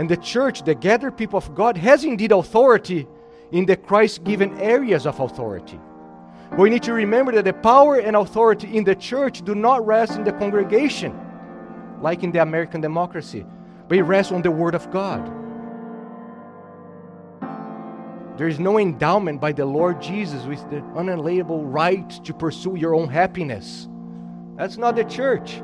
And the church, the gathered people of God, has indeed authority in the Christ given areas of authority. We need to remember that the power and authority in the church do not rest in the congregation, like in the American democracy, but it rests on the Word of God. There is no endowment by the Lord Jesus with the unalienable right to pursue your own happiness. That's not the church.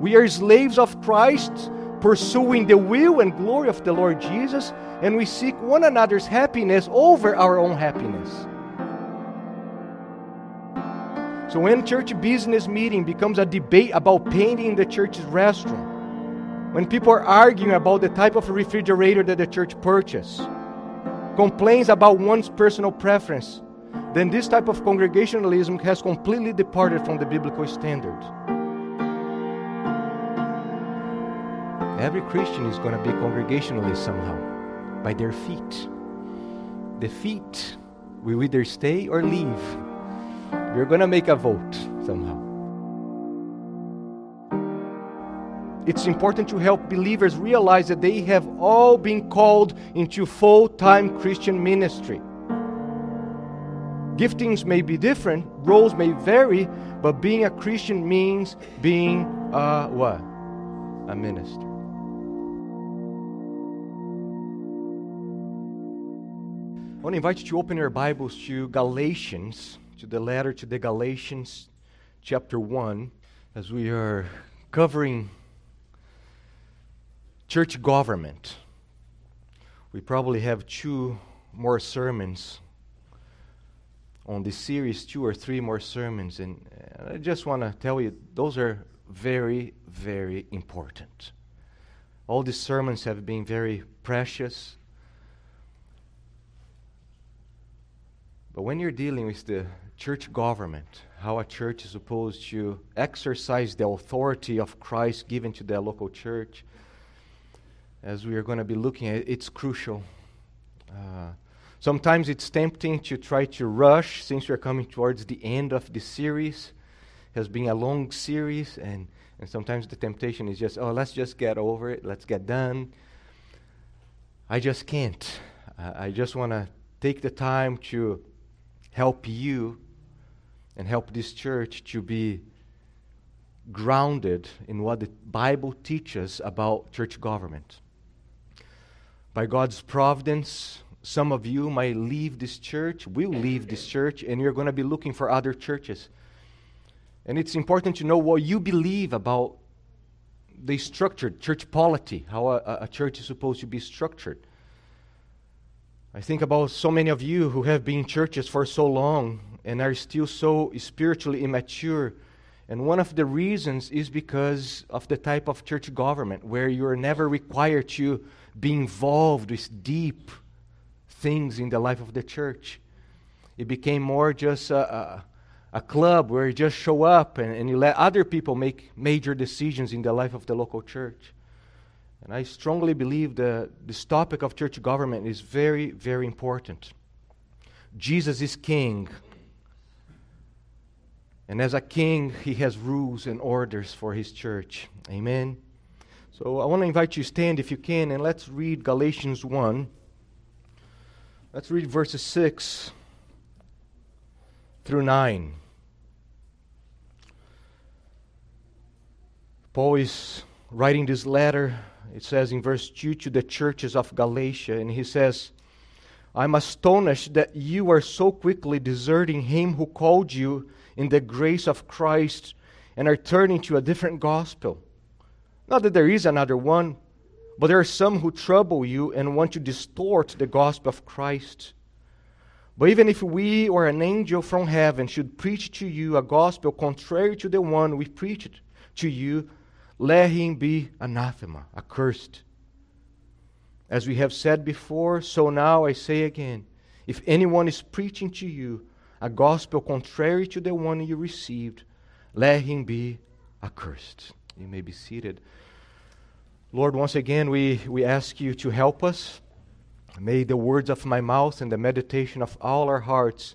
We are slaves of Christ, pursuing the will and glory of the Lord Jesus, and we seek one another's happiness over our own happiness. So when church business meeting becomes a debate about painting the church's restroom, when people are arguing about the type of refrigerator that the church purchased, complains about one's personal preference, then this type of congregationalism has completely departed from the biblical standard. Every Christian is going to be congregationalist somehow by their feet. The feet will either stay or leave. You're going to make a vote somehow. it's important to help believers realize that they have all been called into full time Christian ministry. Giftings may be different, roles may vary, but being a Christian means being a what? A minister. I want to invite you to open your Bibles to Galatians, to the letter to the Galatians, chapter 1, as we are covering church government. We probably have two more sermons on this series, two or three more sermons, and uh, I just want to tell you those are very, very important. All these sermons have been very precious. But when you're dealing with the church government, how a church is supposed to exercise the authority of Christ given to the local church, as we are going to be looking at, it's crucial. Uh, sometimes it's tempting to try to rush since we're coming towards the end of the series. It has been a long series, and, and sometimes the temptation is just, oh, let's just get over it, let's get done. I just can't. Uh, I just want to take the time to help you and help this church to be grounded in what the Bible teaches about church government. By God's providence, some of you might leave this church, will leave this church, and you're going to be looking for other churches. And it's important to know what you believe about the structured church polity, how a, a, church is supposed to be structured. I think about so many of you who have been in churches for so long and are still so spiritually immature. And one of the reasons is because of the type of church government where you're never required to be involved with deep things in the life of the church. It became more just a, a, a club where you just show up and, and you let other people make major decisions in the life of the local church. And I strongly believe that this topic of church government is very, very important. Jesus is king. And as a king, he has rules and orders for his church. Amen. So I want to invite you to stand if you can and let's read Galatians 1. Let's read verses 6 through 9. Paul is writing this letter. It says in verse 2 to the churches of Galatia, and he says, I'm astonished that you are so quickly deserting him who called you in the grace of Christ and are turning to a different gospel not that there is another one, but there are some who trouble you and want to distort the gospel of Christ. But even if we or an angel from heaven should preach to you a gospel contrary to the one we preached to you, let him be anathema, accursed. As we have said before, so now I say again if anyone is preaching to you a gospel contrary to the one you received, let him be accursed. You may be seated. Lord, once again, we, we ask you to help us. May the words of my mouth and the meditation of all our hearts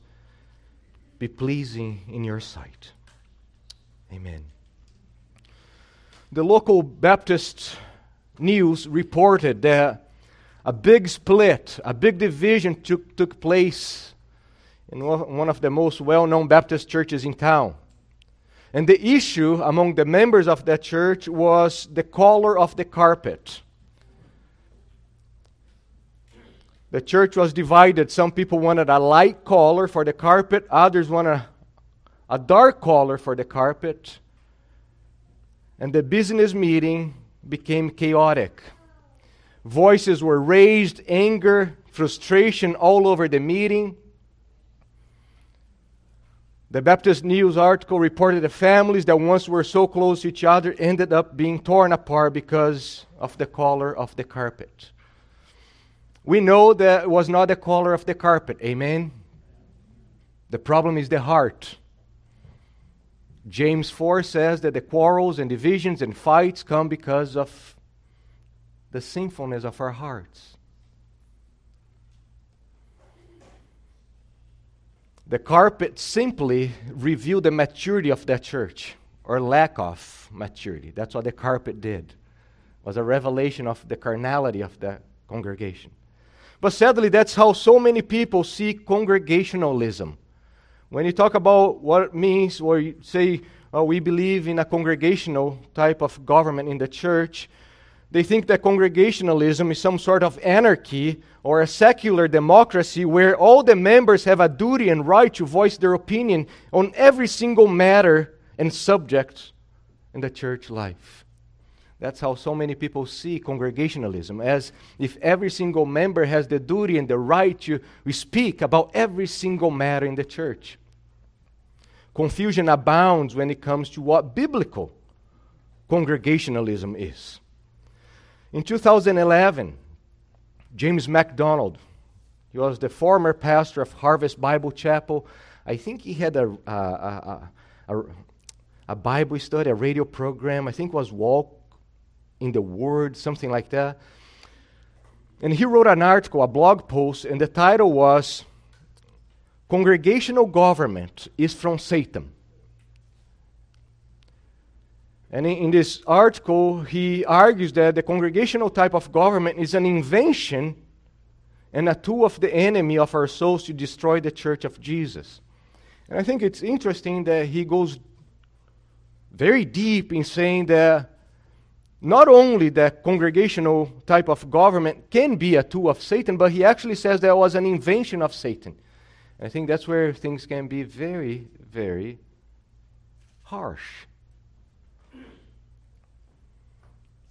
be pleasing in your sight. Amen. The local Baptist News reported that a big split, a big division took, took place in one of the most well known Baptist churches in town. And the issue among the members of that church was the color of the carpet. The church was divided. Some people wanted a light color for the carpet, others wanted a, a dark color for the carpet. And the business meeting became chaotic. Voices were raised, anger, frustration all over the meeting. The Baptist News article reported that families that once were so close to each other ended up being torn apart because of the color of the carpet. We know that it was not the color of the carpet. Amen. The problem is the heart. James 4 says that the quarrels and divisions and fights come because of the sinfulness of our hearts. The carpet simply revealed the maturity of that church or lack of maturity. That's what the carpet did. It was a revelation of the carnality of the congregation. But sadly, that's how so many people see congregationalism. When you talk about what it means, or you say oh, we believe in a congregational type of government in the church, they think that congregationalism is some sort of anarchy or a secular democracy where all the members have a duty and right to voice their opinion on every single matter and subject in the church life. That's how so many people see congregationalism, as if every single member has the duty and the right to speak about every single matter in the church. Confusion abounds when it comes to what biblical congregationalism is. In 2011, James MacDonald, he was the former pastor of Harvest Bible Chapel. I think he had a, a, a, a, a Bible study, a radio program. I think it was Walk in the Word, something like that. And he wrote an article, a blog post, and the title was Congregational Government is from Satan. And in, this article, he argues that the congregational type of government is an invention and a tool of the enemy of our souls to destroy the church of Jesus. And I think it's interesting that he goes very deep in saying that not only that congregational type of government can be a tool of Satan, but he actually says that was an invention of Satan. I think that's where things can be very, very harsh.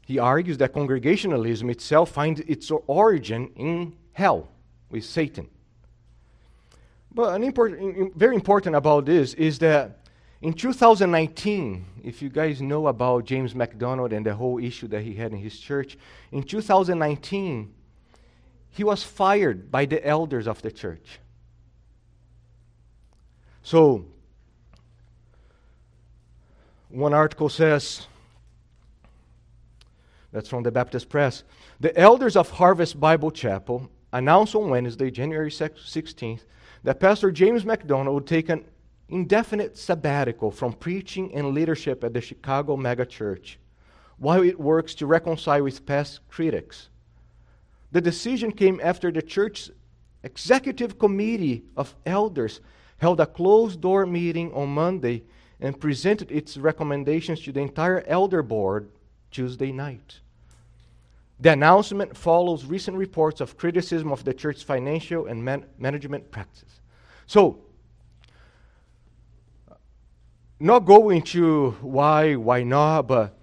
He argues that congregationalism itself finds its origin in hell with Satan. But an important, very important about this is that in 2019, if you guys know about James MacDonald and the whole issue that he had in his church, in 2019, he was fired by the elders of the church. So, one article says that's from the Baptist Press. The elders of Harvest Bible Chapel announced on Wednesday, January 16th, that Pastor James MacDonald would take an indefinite sabbatical from preaching and leadership at the Chicago megachurch while it works to reconcile with past critics. The decision came after the church's executive committee of elders held a closed door meeting on Monday and presented its recommendations to the entire elder board Tuesday night. The announcement follows recent reports of criticism of the church's financial and man- management practices. So, not going to why, why not, but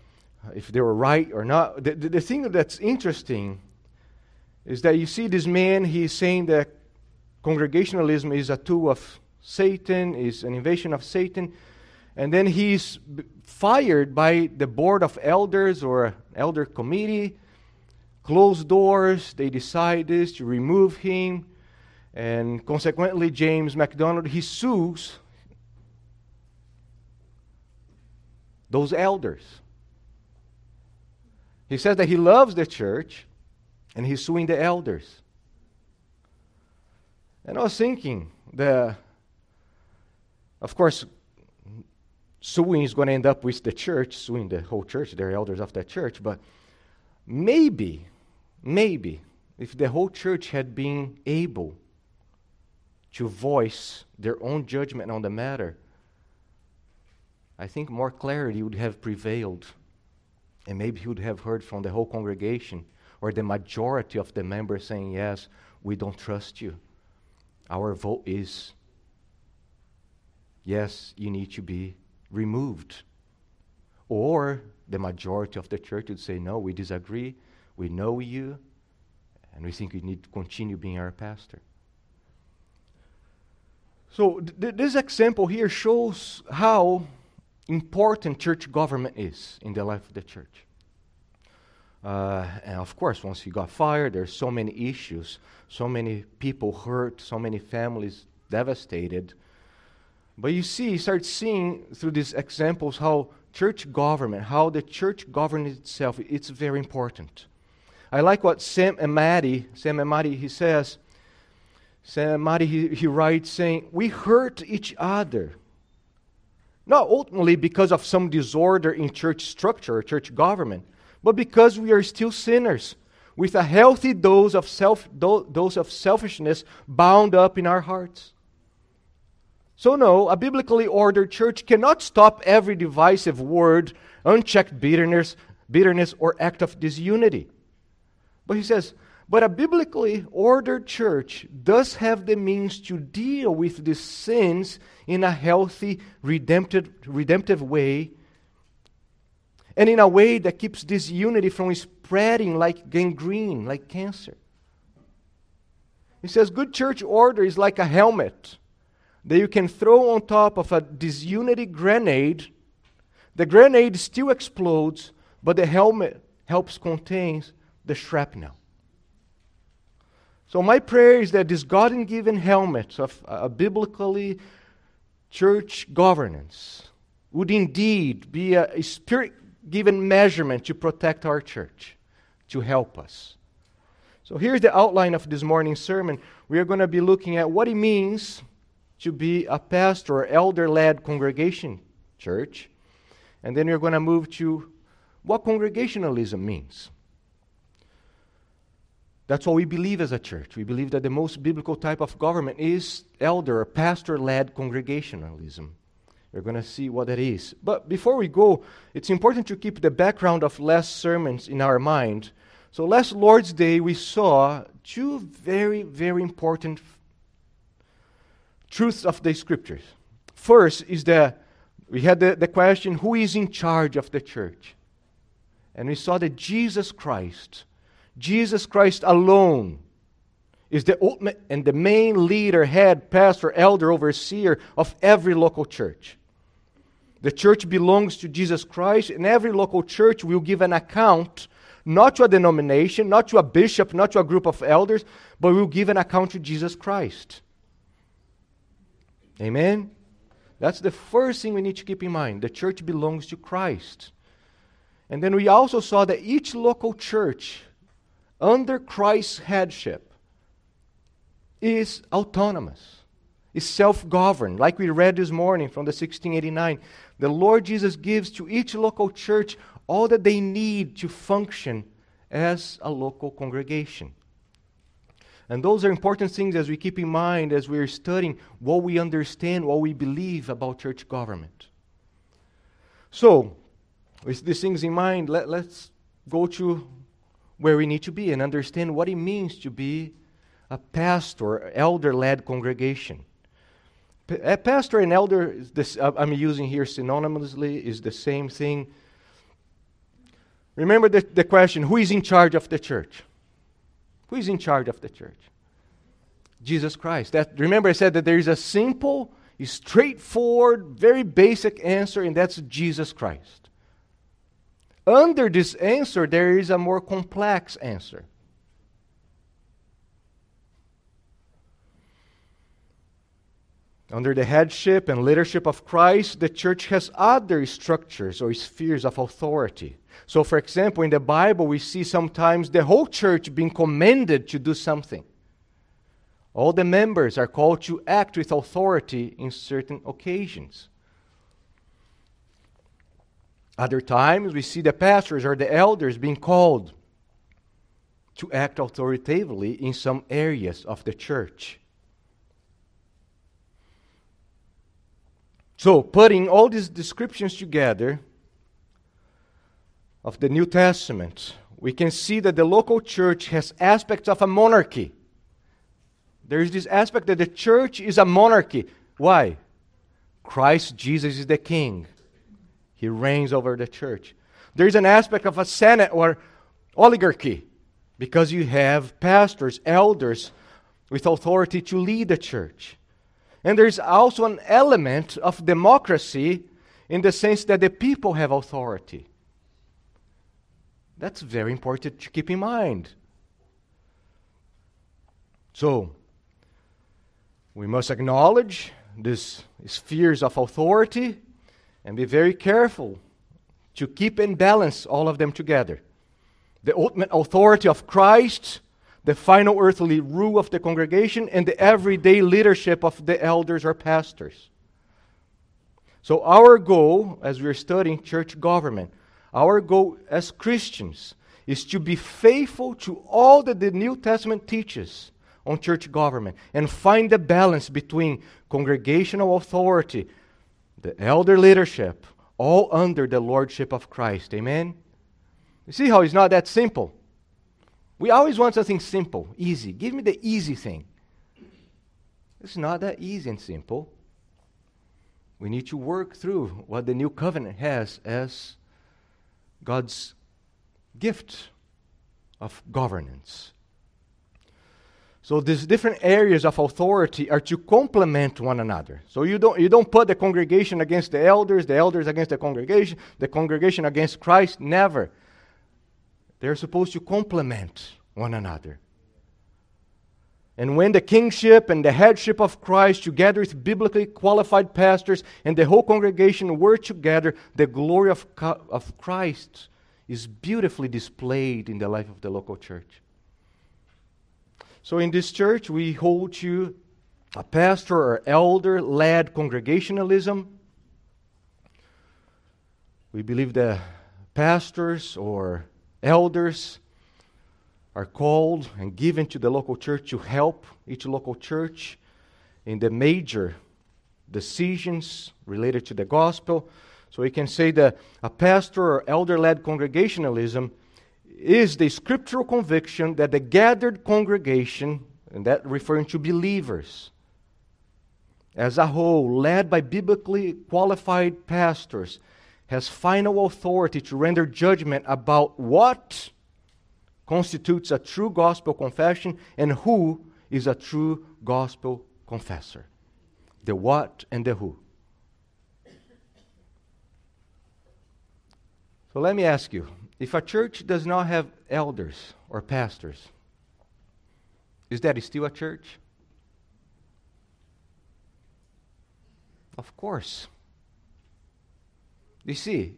if they were right or not. The, the, the thing that's interesting is that you see this man, he's saying that congregationalism is a tool of Satan, is an invasion of Satan. And then he's fired by the board of elders or elder committee. Closed doors, they decide this to remove him. And consequently, James MacDonald, he sues those elders. He says that he loves the church and he's suing the elders. And I was thinking that, of course, suing is going to end up with the church, suing the whole church, they're elders of that church. But maybe, maybe, if the whole church had been able to voice their own judgment on the matter, I think more clarity would have prevailed. And maybe he would have heard from the whole congregation or the majority of the members saying, Yes, we don't trust you. Our vote is yes, you need to be removed. Or the majority of the church would say, No, we disagree. We know you, and we think you need to continue being our pastor. So, th- this example here shows how important church government is in the life of the church. Uh, and of course, once he got fired, there's so many issues, so many people hurt, so many families devastated. But you see, you start seeing through these examples how church government, how the church governs itself, it's very important. I like what Sam Emadi, Sam Emadi, he says, Sam Emadi, he, he writes saying, we hurt each other. Not ultimately because of some disorder in church structure or church government, but because we are still sinners with a healthy dose of, self, dose of selfishness bound up in our hearts. So, no, a biblically ordered church cannot stop every divisive word, unchecked bitterness, bitterness or act of disunity. But he says, but a biblically ordered church does have the means to deal with these sins in a healthy, redemptive, redemptive way, and in a way that keeps disunity from spreading like gangrene, like cancer. He says, Good church order is like a helmet that you can throw on top of a disunity grenade. The grenade still explodes, but the helmet helps contain the shrapnel. So, my prayer is that this God given helmet of a biblically church governance would indeed be a, spirit given measurement to protect our church, to help us. So, here's the outline of this morning's sermon. We are going to be looking at what it means to be a pastor or elder led congregation church. And then we're going to move to what congregationalism means. That's what we believe as a church. We believe that the most biblical type of government is elder or pastor led congregationalism. We're going to see what that is. But before we go, it's important to keep the background of last sermons in our mind. So, last Lord's Day, we saw two very, very important truths of the scriptures. First is that we had the, the question who is in charge of the church? And we saw that Jesus Christ Jesus Christ alone is the ultimate and the main leader, head, pastor, elder, overseer of every local church. The church belongs to Jesus Christ, and every local church will give an account, not to a denomination, not to a bishop, not to a group of elders, but will give an account to Jesus Christ. Amen? That's the first thing we need to keep in mind. The church belongs to Christ. And then we also saw that each local church under Christ's headship is autonomous, is self governed. Like we read this morning from the 1689, the Lord Jesus gives to each local church all that they need to function as a local congregation. And those are important things as we keep in mind as we're studying what we understand, what we believe about church government. So, with these things in mind, let, let's go to where we need to be and understand what it means to be a pastor, elder led congregation. A pastor and elder, this, uh, I'm using here synonymously, is the same thing. Remember the, the question who is in charge of the church? Who is in charge of the church? Jesus Christ. That, remember, I said that there is a simple, straightforward, very basic answer, and that's Jesus Christ. Under this answer, there is a more complex answer. Under the headship and leadership of Christ, the church has other structures or spheres of authority. So, for example, in the Bible, we see sometimes the whole church being commanded to do something. All the members are called to act with authority in certain occasions. Other times, we see the pastors or the elders being called to act authoritatively in some areas of the church. So, putting all these descriptions together of the New Testament, we can see that the local church has aspects of a monarchy. There is this aspect that the church is a monarchy. Why? Christ Jesus is the king. He reigns over the church. There is an aspect of a senate or oligarchy because you have pastors, elders with authority to lead the church. And there's also an element of democracy in the sense that the people have authority. That's very important to keep in mind. So, we must acknowledge these spheres of authority and be very careful to keep in balance all of them together. The ultimate authority of Christ, the final earthly rule of the congregation, and the everyday leadership of the elders or pastors. So, our goal as we're studying church government, our goal as Christians is to be faithful to all that the New Testament teaches on church government and find the balance between congregational authority, the elder leadership, all under the lordship of Christ. Amen? You see how it's not that simple? We always want something simple, easy. Give me the easy thing. It's not that easy and simple. We need to work through what the new covenant has as God's gift of governance. So these different areas of authority are to complement one another. So you don't, you don't put the congregation against the elders, the elders against the congregation, the congregation against Christ. Never. They're supposed to complement one another. And when the kingship and the headship of Christ, together with biblically qualified pastors and the whole congregation, work together, the glory of, of Christ is beautifully displayed in the life of the local church. So in this church, we hold to a pastor or elder led congregationalism. We believe that pastors or elders are called and given to the local church to help each local church in the major decisions related to the gospel. So we can say that a pastor or elder led congregationalism is the scriptural conviction that the gathered congregation, and that referring to believers, as a whole, led by biblically qualified pastors, has final authority to render judgment about what constitutes a true gospel confession and who is a true gospel confessor. The what and the who. So let me ask you if a church does not have elders or pastors, is that still a church? Of course. You see,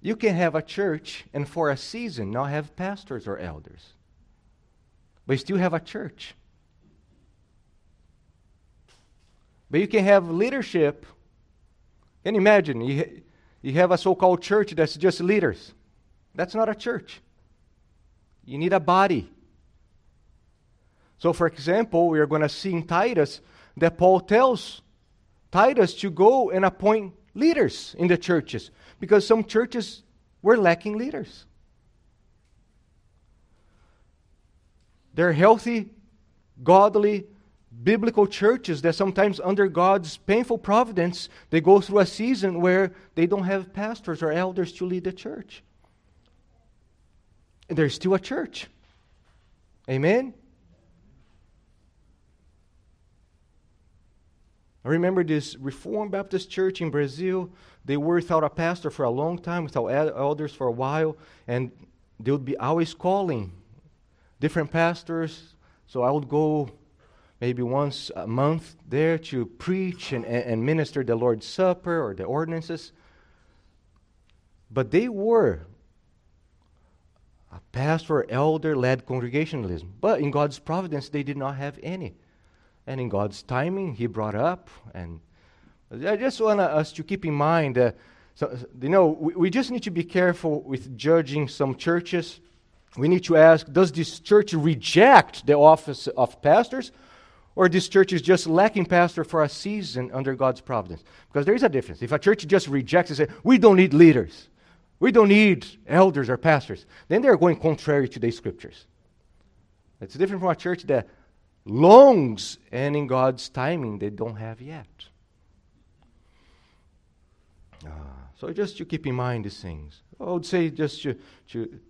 you can have a church and for a season not have pastors or elders, but you still have a church. But you can have leadership. You imagine? You, you have a so called church that's just leaders. That's not a church. You need a body. So, for example, we are going to see in Titus that Paul tells Titus to go and appoint leaders in the churches because some churches were lacking leaders. They're healthy, godly, biblical churches that sometimes, under God's painful providence, they go through a season where they don't have pastors or elders to lead the church there's still a church. Amen? I remember this Reformed Baptist church in Brazil. They were without a pastor for a long time, without elders for a while, and they would be always calling different pastors. So I would go maybe once a month there to preach and, and minister the Lord's Supper or the ordinances. But they were a pastor elder led congregationalism. But in God's providence, they did not have any. And in God's timing, He brought up. And I just want us to keep in mind uh, that, so, you know, we, we just need to be careful with judging some churches we need to ask does this church reject the office of pastors? Or this church is just lacking pastor for a season under God's providence? Because there is a difference. If a church just rejects and says, we don't need leaders, we don't need elders or pastors, then they're going contrary to the scriptures. It's different from a church that longs and in God's timing they don't have yet. Uh, so just to keep in mind these things. I would say just to, to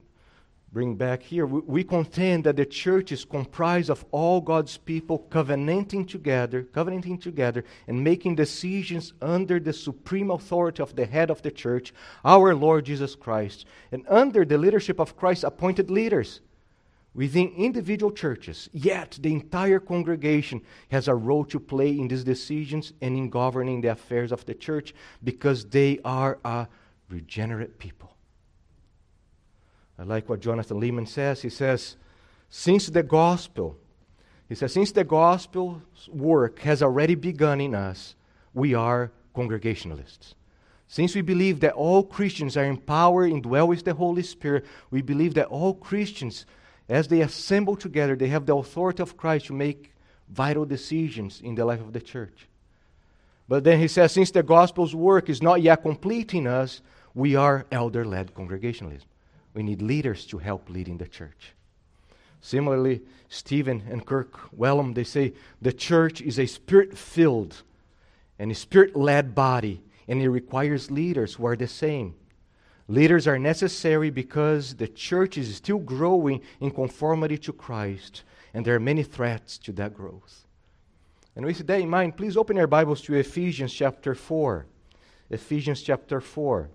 bring back here, we, we contend that the church is comprised of all God's people covenanting together, covenanting together, and making decisions under the supreme authority of the head of the church, our Lord Jesus Christ, and under the leadership of Christ's appointed leaders within individual churches. Yet the entire congregation has a role to play in these decisions and in governing the affairs of the church because they are a regenerate people. I like what Jonathan Leeman says. He says, since the gospel, he says, since the gospel's work has already begun in us, we are congregationalists. Since we believe that all Christians are empowered and dwell with the Holy Spirit, we believe that all Christians, as they assemble together, they have the authority of Christ to make vital decisions in the life of the church. But then he says, since the gospel's work is not yet complete in us, we are elder led congregationalism. We need leaders to help leading the church. Similarly, Stephen and Kirk Wellum, they say the church is a spirit filled and a spirit led body, and it requires leaders who are the same. Leaders are necessary because the church is still growing in conformity to Christ, and there are many threats to that growth. And with that in mind, please open your Bibles to Ephesians chapter 4. Ephesians chapter 4.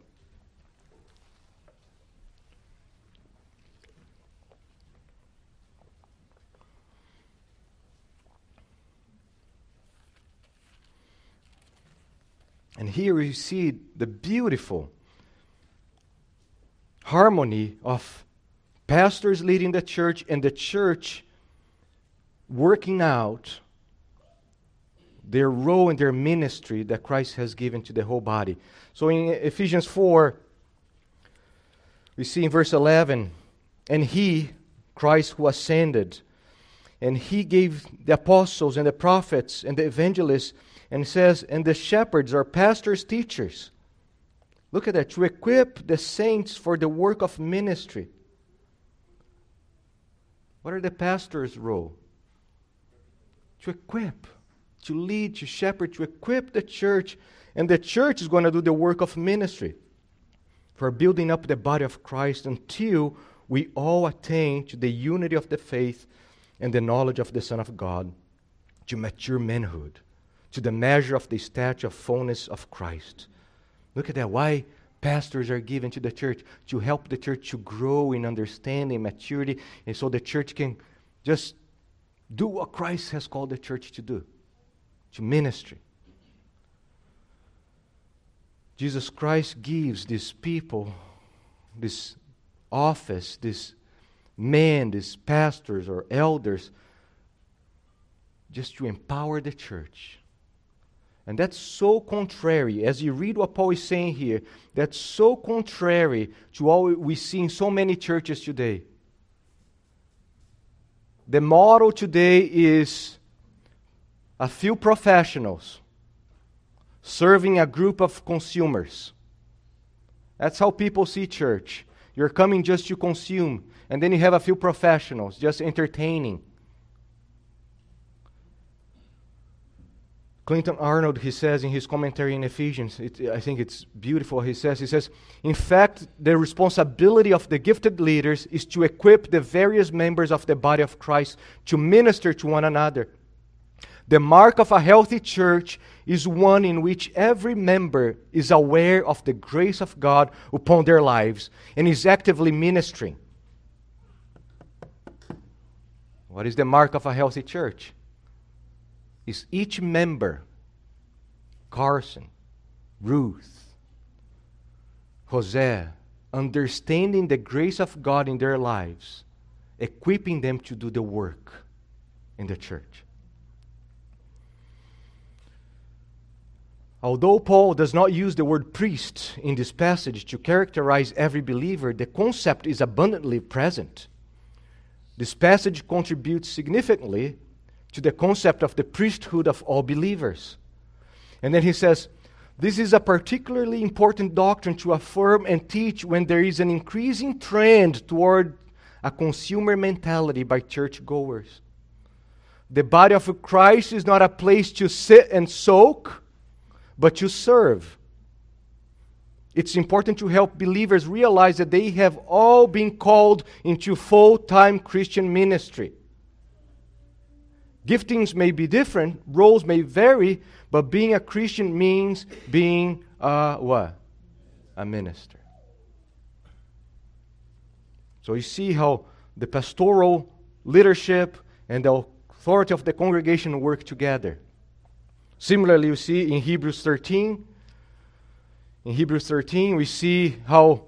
And here we see the beautiful harmony of pastors leading the church and the church working out their role and their ministry that Christ has given to the whole body. So in Ephesians 4, we see in verse 11, and he, Christ who ascended, and he gave the apostles and the prophets and the evangelists and says, and the shepherds are pastors, teachers. Look at that, to equip the saints for the work of ministry. What are the pastor's role? To equip, to lead, to shepherd, to equip the church, and the church is going to do the work of ministry for building up the body of Christ until we all attain to the unity of the faith and the knowledge of the Son of God, to mature manhood to the measure of the stature of fullness of Christ. Look at that. Why pastors are given to the church to help the church to grow in understanding, maturity, and so the church can just do what Christ has called the church to do to ministry. Jesus Christ gives these people this office, this men, these pastors or elders, just to empower the church and that's so contrary, as you read what Paul is saying here, that's so contrary to what we see in so many churches today. The model today is a few professionals serving a group of consumers. That's how people see church. You're coming just to consume, and then you have a few professionals just entertaining. Clinton Arnold, he says in his commentary in Ephesians, it, I think it's beautiful. He says, he says, in fact, the responsibility of the gifted leaders is to equip the various members of the body of Christ to minister to one another. The mark of a healthy church is one in which every member is aware of the grace of God upon their lives and is actively ministering. What is the mark of a healthy church? Is each member, Carson, Ruth, Jose, understanding the grace of God in their lives, equipping them to do the work in the church. Although Paul does not use the word priest in this passage to characterize every believer, the concept is abundantly present This passage contributes significantly to the concept of the priesthood of all believers. And then he says, This is a particularly important doctrine to affirm and teach when there is an increasing trend toward a consumer mentality by churchgoers. The body of Christ is not a place to sit and soak, but to serve. It's important to help believers realize that they have all been called into full time Christian ministry. Giftings may be different, roles may vary, but being a Christian means being a what? A minister. So you see how the pastoral leadership and the authority of the congregation work together. Similarly, you see in Hebrews 13, in Hebrews 13, we see how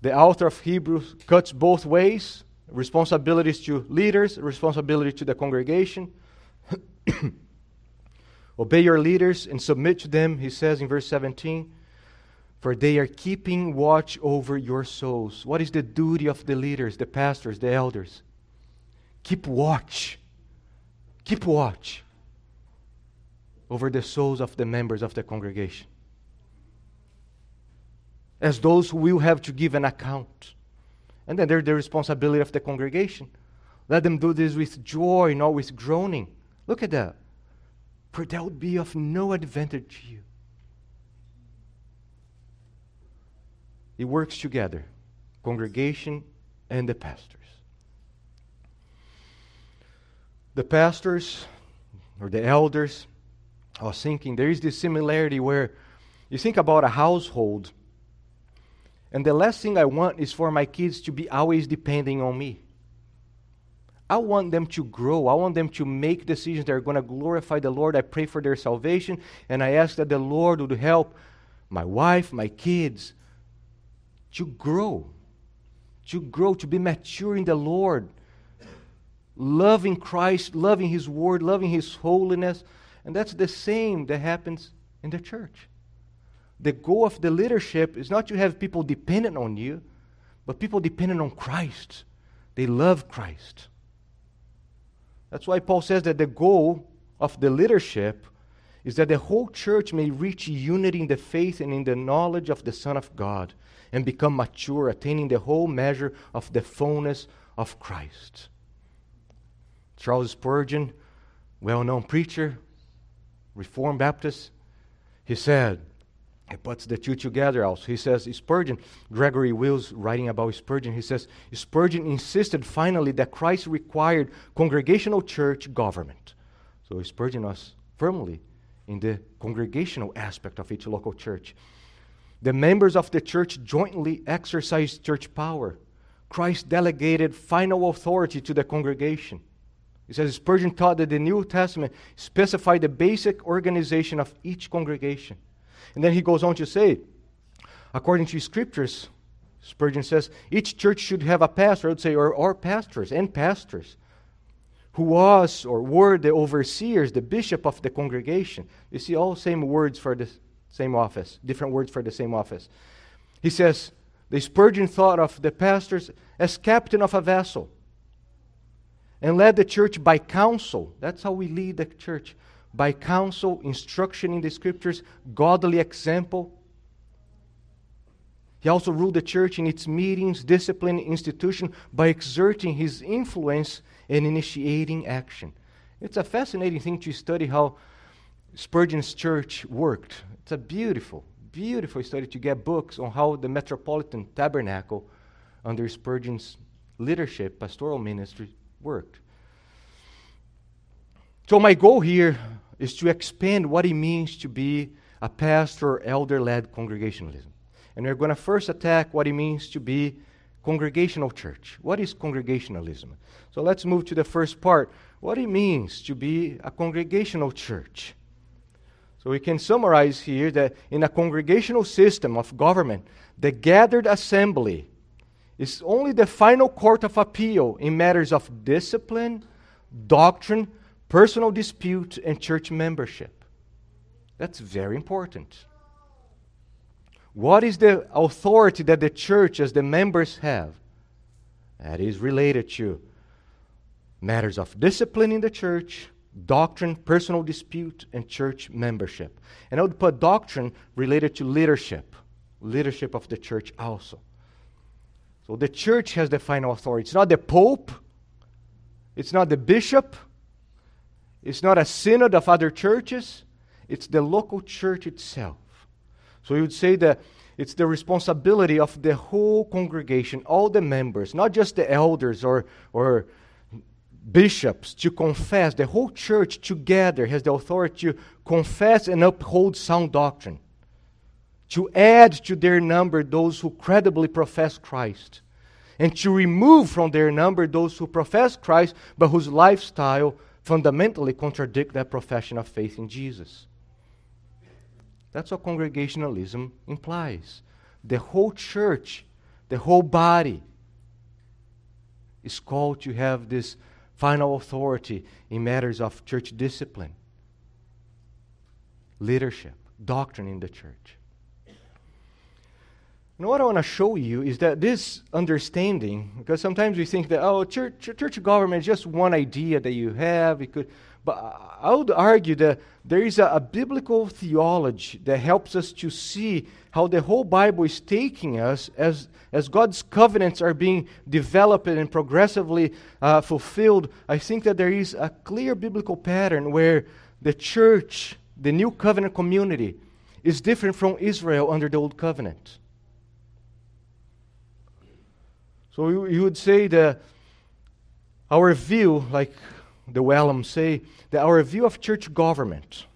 the author of Hebrews cuts both ways responsibilities to leaders, responsibility to the congregation. Obey your leaders and submit to them, he says in verse 17, for they are keeping watch over your souls. What is the duty of the leaders, the pastors, the elders? Keep watch. Keep watch over the souls of the members of the congregation. As those who will have to give an account. And then there's the responsibility of the congregation. Let them do this with joy, not with groaning. Look at that. For that would be of no advantage to you. It works together congregation and the pastors. The pastors or the elders, I was thinking there is this similarity where you think about a household, and the last thing I want is for my kids to be always depending on me. I want them to grow. I want them to make decisions that are going to glorify the Lord. I pray for their salvation, and I ask that the Lord would help my wife, my kids, to grow, to grow, to be mature in the Lord, loving Christ, loving His Word, loving His holiness. And that's the same that happens in the church. The goal of the leadership is not to have people dependent on you, but people dependent on Christ. They love Christ. That's why Paul says that the goal of the leadership is that the whole church may reach unity in the faith and in the knowledge of the Son of God and become mature, attaining the whole measure of the fullness of Christ. Charles Spurgeon, well known preacher, Reformed Baptist, he said, he puts the two together also. He says, Spurgeon, Gregory Wills writing about Spurgeon, he says, Spurgeon insisted finally that Christ required congregational church government. So Spurgeon was firmly in the congregational aspect of each local church. The members of the church jointly exercised church power. Christ delegated final authority to the congregation. He says Spurgeon taught that the New Testament specified the basic organization of each congregation. And then he goes on to say, according to scriptures, Spurgeon says, each church should have a pastor, I would say, or, or pastors and pastors, who was or were the overseers, the bishop of the congregation. You see, all same words for the same office, different words for the same office. He says, the Spurgeon thought of the pastors as captain of a vessel and led the church by counsel. That's how we lead the church by counsel, instruction in the scriptures, godly example. He also ruled the church in its meetings, discipline, institution by exerting his influence and initiating action. It's a fascinating thing to study how Spurgeon's church worked. It's a beautiful, beautiful study to get books on how the Metropolitan Tabernacle, under Spurgeon's leadership, pastoral ministry, worked. So, my goal here is to expand what it means to be a pastor elder led congregationalism. And we're going to first attack what it means to be congregational church. What is congregationalism? So let's move to the first part. What it means to be a congregational church. So we can summarize here that in a congregational system of government, the gathered assembly is only the final court of appeal in matters of discipline, doctrine, personal dispute, and church membership. That's very important. What is the authority that the church, as the members, have? That is related to matters of discipline in the church, doctrine, personal dispute, and church membership. And I would put doctrine related to leadership, leadership of the church also. So the church has the final authority. It's not the pope, it's not the bishop, it's not a synod of other churches, it's the local church itself. So you would say that it's the responsibility of the whole congregation, all the members, not just the elders or, or bishops, to confess. The whole church together has the authority to confess and uphold sound doctrine, to add to their number those who credibly profess Christ, and to remove from their number those who profess Christ but whose lifestyle fundamentally contradict that profession of faith in Jesus. That's what congregationalism implies. The whole church, the whole body, is called to have this final authority in matters of church discipline, leadership, doctrine in the church. And what I want to show you is that this understanding, because sometimes we think that, oh, church, church government is just one idea that you have. It could, but I would argue that there is a, a biblical theology that helps us to see how the whole Bible is taking us as, as God's covenants are being developed and progressively uh, fulfilled. I think that there is a clear biblical pattern where the church, the new covenant community, is different from Israel under the old covenant. So you, would say that our view, like the Wellum say, that our view of church government,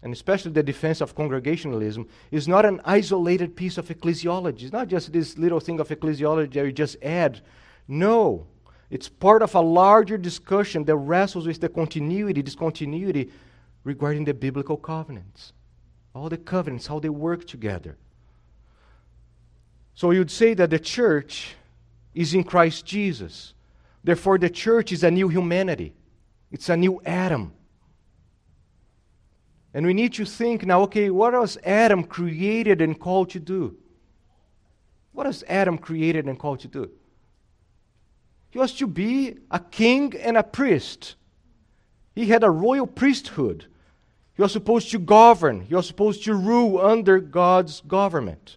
and especially the defense of congregationalism, is not an isolated piece of ecclesiology. It's not just this little thing of ecclesiology that you just add. No, it's part of a larger discussion that wrestles with the continuity, discontinuity regarding the biblical covenants. All the covenants, how they work together. So you'd say that the church is in Christ Jesus. Therefore, the church is a new humanity, it's a new Adam. And we need to think now okay, what was Adam created and called to do? What was Adam created and called to do? He was to be a king and a priest. He had a royal priesthood. He was supposed to govern, he was supposed to rule under God's government.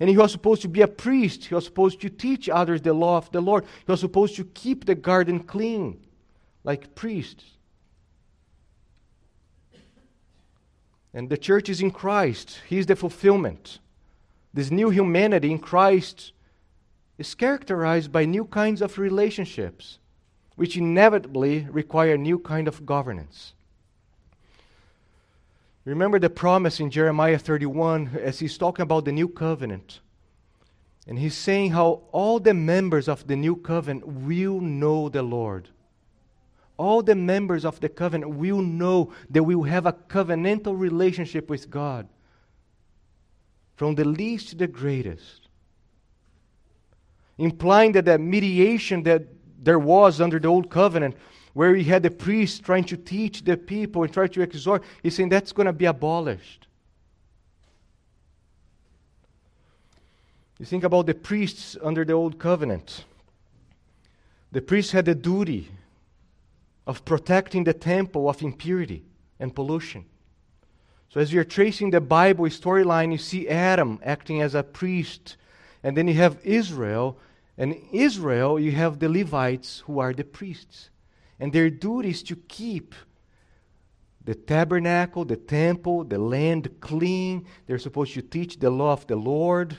And he was supposed to be a priest. He was supposed to teach others the law of the Lord. He was supposed to keep the garden clean, like priests. And the church is in Christ. He is the fulfillment. This new humanity in Christ is characterized by new kinds of relationships, which inevitably require new kind of governance. Remember the promise in Jeremiah 31 as he's talking about the new covenant. And he's saying how all the members of the new covenant will know the Lord. All the members of the covenant will know that we will have a covenantal relationship with God. From the least to the greatest. Implying that the mediation that there was under the old covenant where he had the priests trying to teach the people and try to exhort, he's saying that's going to be abolished. You think about the priests under the old covenant. The priests had the duty of protecting the temple of impurity and pollution. So, as you're tracing the Bible storyline, you see Adam acting as a priest, and then you have Israel, and Israel, you have the Levites who are the priests and their duty is to keep the tabernacle, the temple, the land clean. They're supposed to teach the law of the Lord.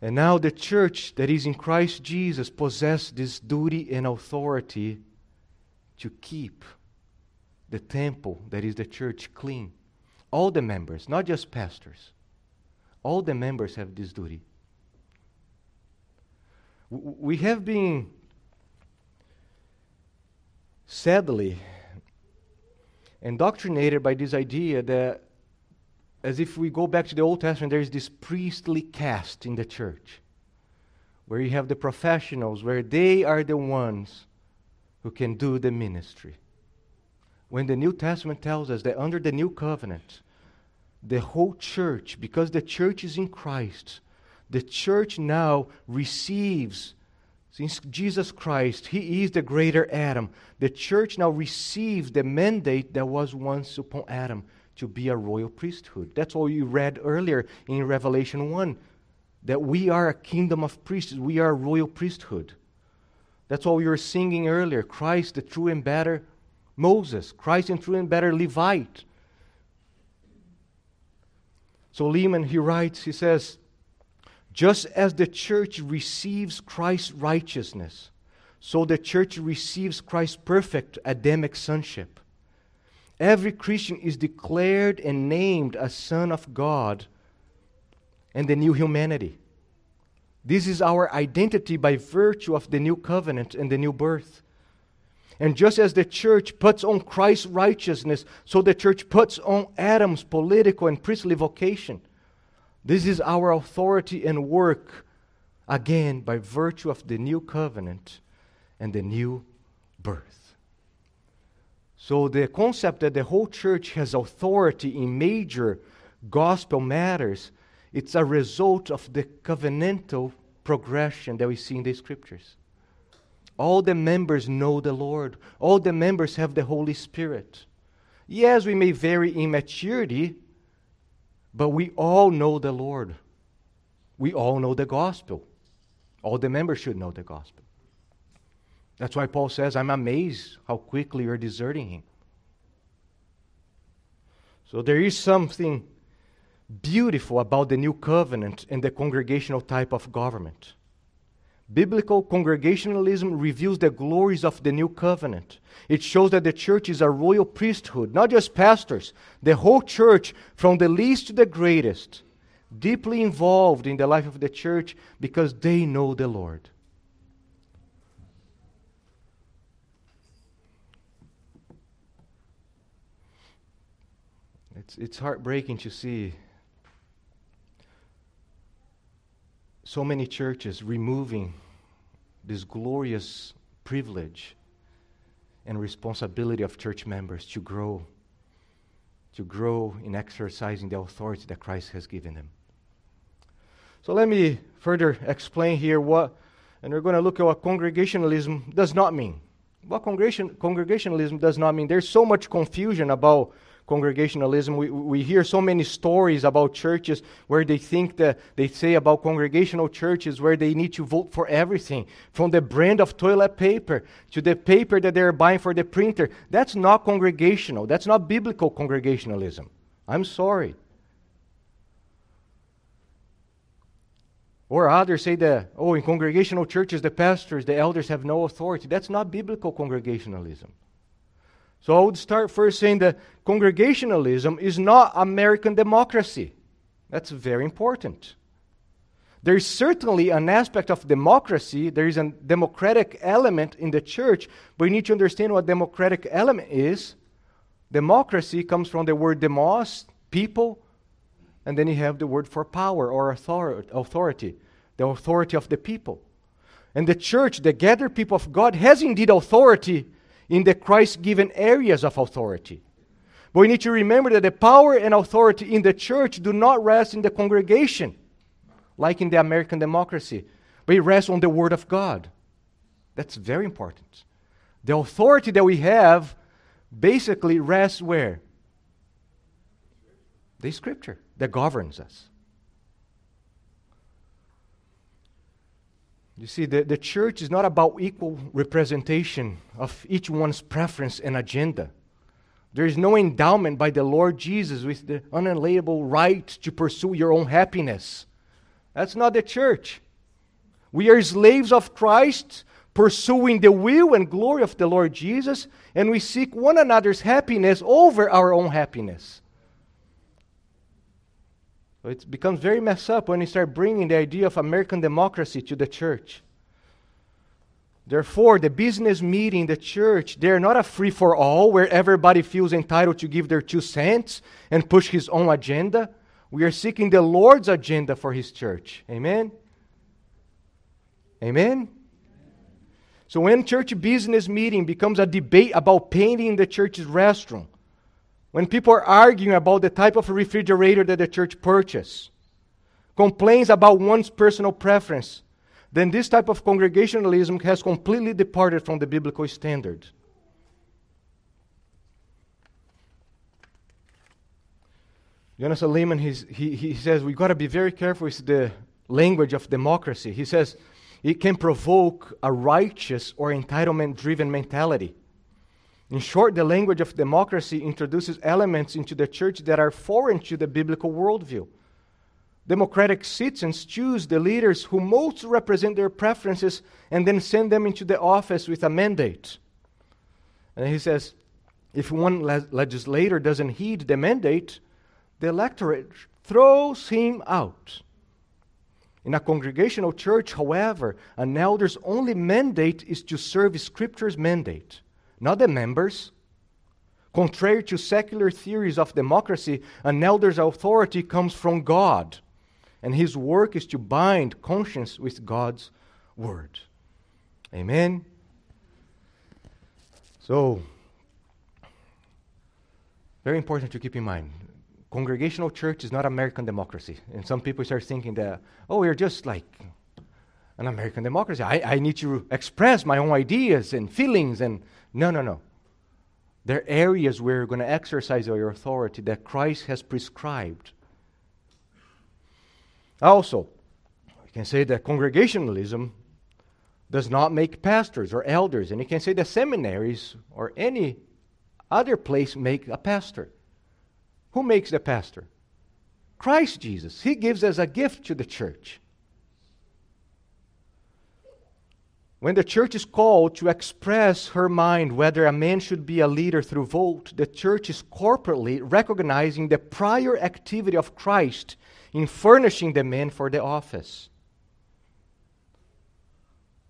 And now the church that is in Christ Jesus possesses this duty and authority to keep the temple that is the church clean. All the members, not just pastors. All the members have this duty. We have been sadly indoctrinated by this idea that, as if we go back to the Old Testament, there is this priestly caste in the church, where you have the professionals, where they are the ones who can do the ministry. When the New Testament tells us that under the new covenant, the whole church, because the church is in Christ, the church now receives Since Jesus Christ, He is the greater Adam, the church now receives the mandate that was once upon Adam to be a royal priesthood. That's all you read earlier in Revelation 1 that we are a kingdom of priests, we are a royal priesthood. That's all we were singing earlier Christ, the true and better Moses, Christ, the true and better Levite. So Leeman, he writes, he says, just as the church receives Christ's righteousness, so the church receives Christ's perfect Adamic sonship. Every Christian is declared and named a son of God and the new humanity. This is our identity by virtue of the new covenant and the new birth. And just as the church puts on Christ's righteousness, so the church puts on Adam's political and priestly vocation. This is our authority and work, again, by virtue of the new covenant and the new birth. So, the concept that the whole church has authority in major gospel matters, it's a result of the covenantal progression that we see in the scriptures. All the members know the Lord. All the members have the Holy Spirit. Yes, we may vary in maturity, but we all know the Lord. We all know the gospel. All the members should know the gospel. That's why Paul says, I'm amazed how quickly you're deserting him. So there is something beautiful about the new covenant and the congregational type of government. Biblical congregationalism reveals the glories of the new covenant. It shows that the church is a royal priesthood, not just pastors, the whole church, from the least to the greatest, deeply involved in the life of the church because they know the Lord. It's, it's heartbreaking to see so many churches removing this glorious privilege and responsibility of church members to grow, to grow in exercising the authority that Christ has given them. So let me further explain here what, and we're going to look at what congregationalism does not mean. What congregation, congregationalism does not mean. There's so much confusion about congregationalism. We, we hear so many stories about churches where they think that they say about congregational churches where they need to vote for everything, from the brand of toilet paper to the paper that they're buying for the printer. That's not congregational. That's not biblical congregationalism. I'm sorry. Or others say that, oh, in congregational churches, the pastors, the elders have no authority. That's not biblical congregationalism. So I would start first saying that congregationalism is not American democracy. That's very important. There is certainly an aspect of democracy, there is a democratic element in the church, but you need to understand what democratic element is. Democracy comes from the word demos, people, and then you have the word for power or authority, the authority of the people. And the church, the gathered people of God, has indeed authority in the Christ given areas of authority. But we need to remember that the power and authority in the church do not rest in the congregation, like in the American democracy, but it rests on the Word of God. That's very important. The authority that we have basically rests where? The Scripture that governs us. You see, the, the church is not about equal representation of each one's preference and agenda. There is no endowment by the Lord Jesus with the unalienable right to pursue your own happiness. That's not the church. We are slaves of Christ, pursuing the will and glory of the Lord Jesus, and we seek one another's happiness over our own happiness. It becomes very messed up when you start bringing the idea of American democracy to the church. Therefore, the business meeting, the church, they're not a free for all where everybody feels entitled to give their two cents and push his own agenda. We are seeking the Lord's agenda for his church. Amen? Amen? So when church business meeting becomes a debate about painting the church's restroom, when people are arguing about the type of refrigerator that the church purchased, complains about one's personal preference, then this type of congregationalism has completely departed from the biblical standard. Jonathan Leeman, he, he says we've got to be very careful with the language of democracy. He says it can provoke a righteous or entitlement driven mentality. In short, the language of democracy introduces elements into the church that are foreign to the biblical worldview. Democratic citizens choose the leaders who most represent their preferences and then send them into the office with a mandate. And he says if one le- legislator doesn't heed the mandate, the electorate throws him out. In a congregational church, however, an elder's only mandate is to serve Scripture's mandate, not the members. Contrary to secular theories of democracy, an elder's authority comes from God, and his work is to bind conscience with God's word. Amen? So, very important to keep in mind congregational church is not American democracy. And some people start thinking that, oh, we're just like an American democracy. I, I need to express my own ideas and feelings. And no, no, no. There are areas where you're going to exercise your authority that Christ has prescribed. Also, we can say that congregationalism does not make pastors or elders, and you can say that seminaries or any other place make a pastor. Who makes the pastor? Christ Jesus. He gives as a gift to the church. When the church is called to express her mind whether a man should be a leader through vote, the church is corporately recognizing the prior activity of Christ in furnishing the man for the office.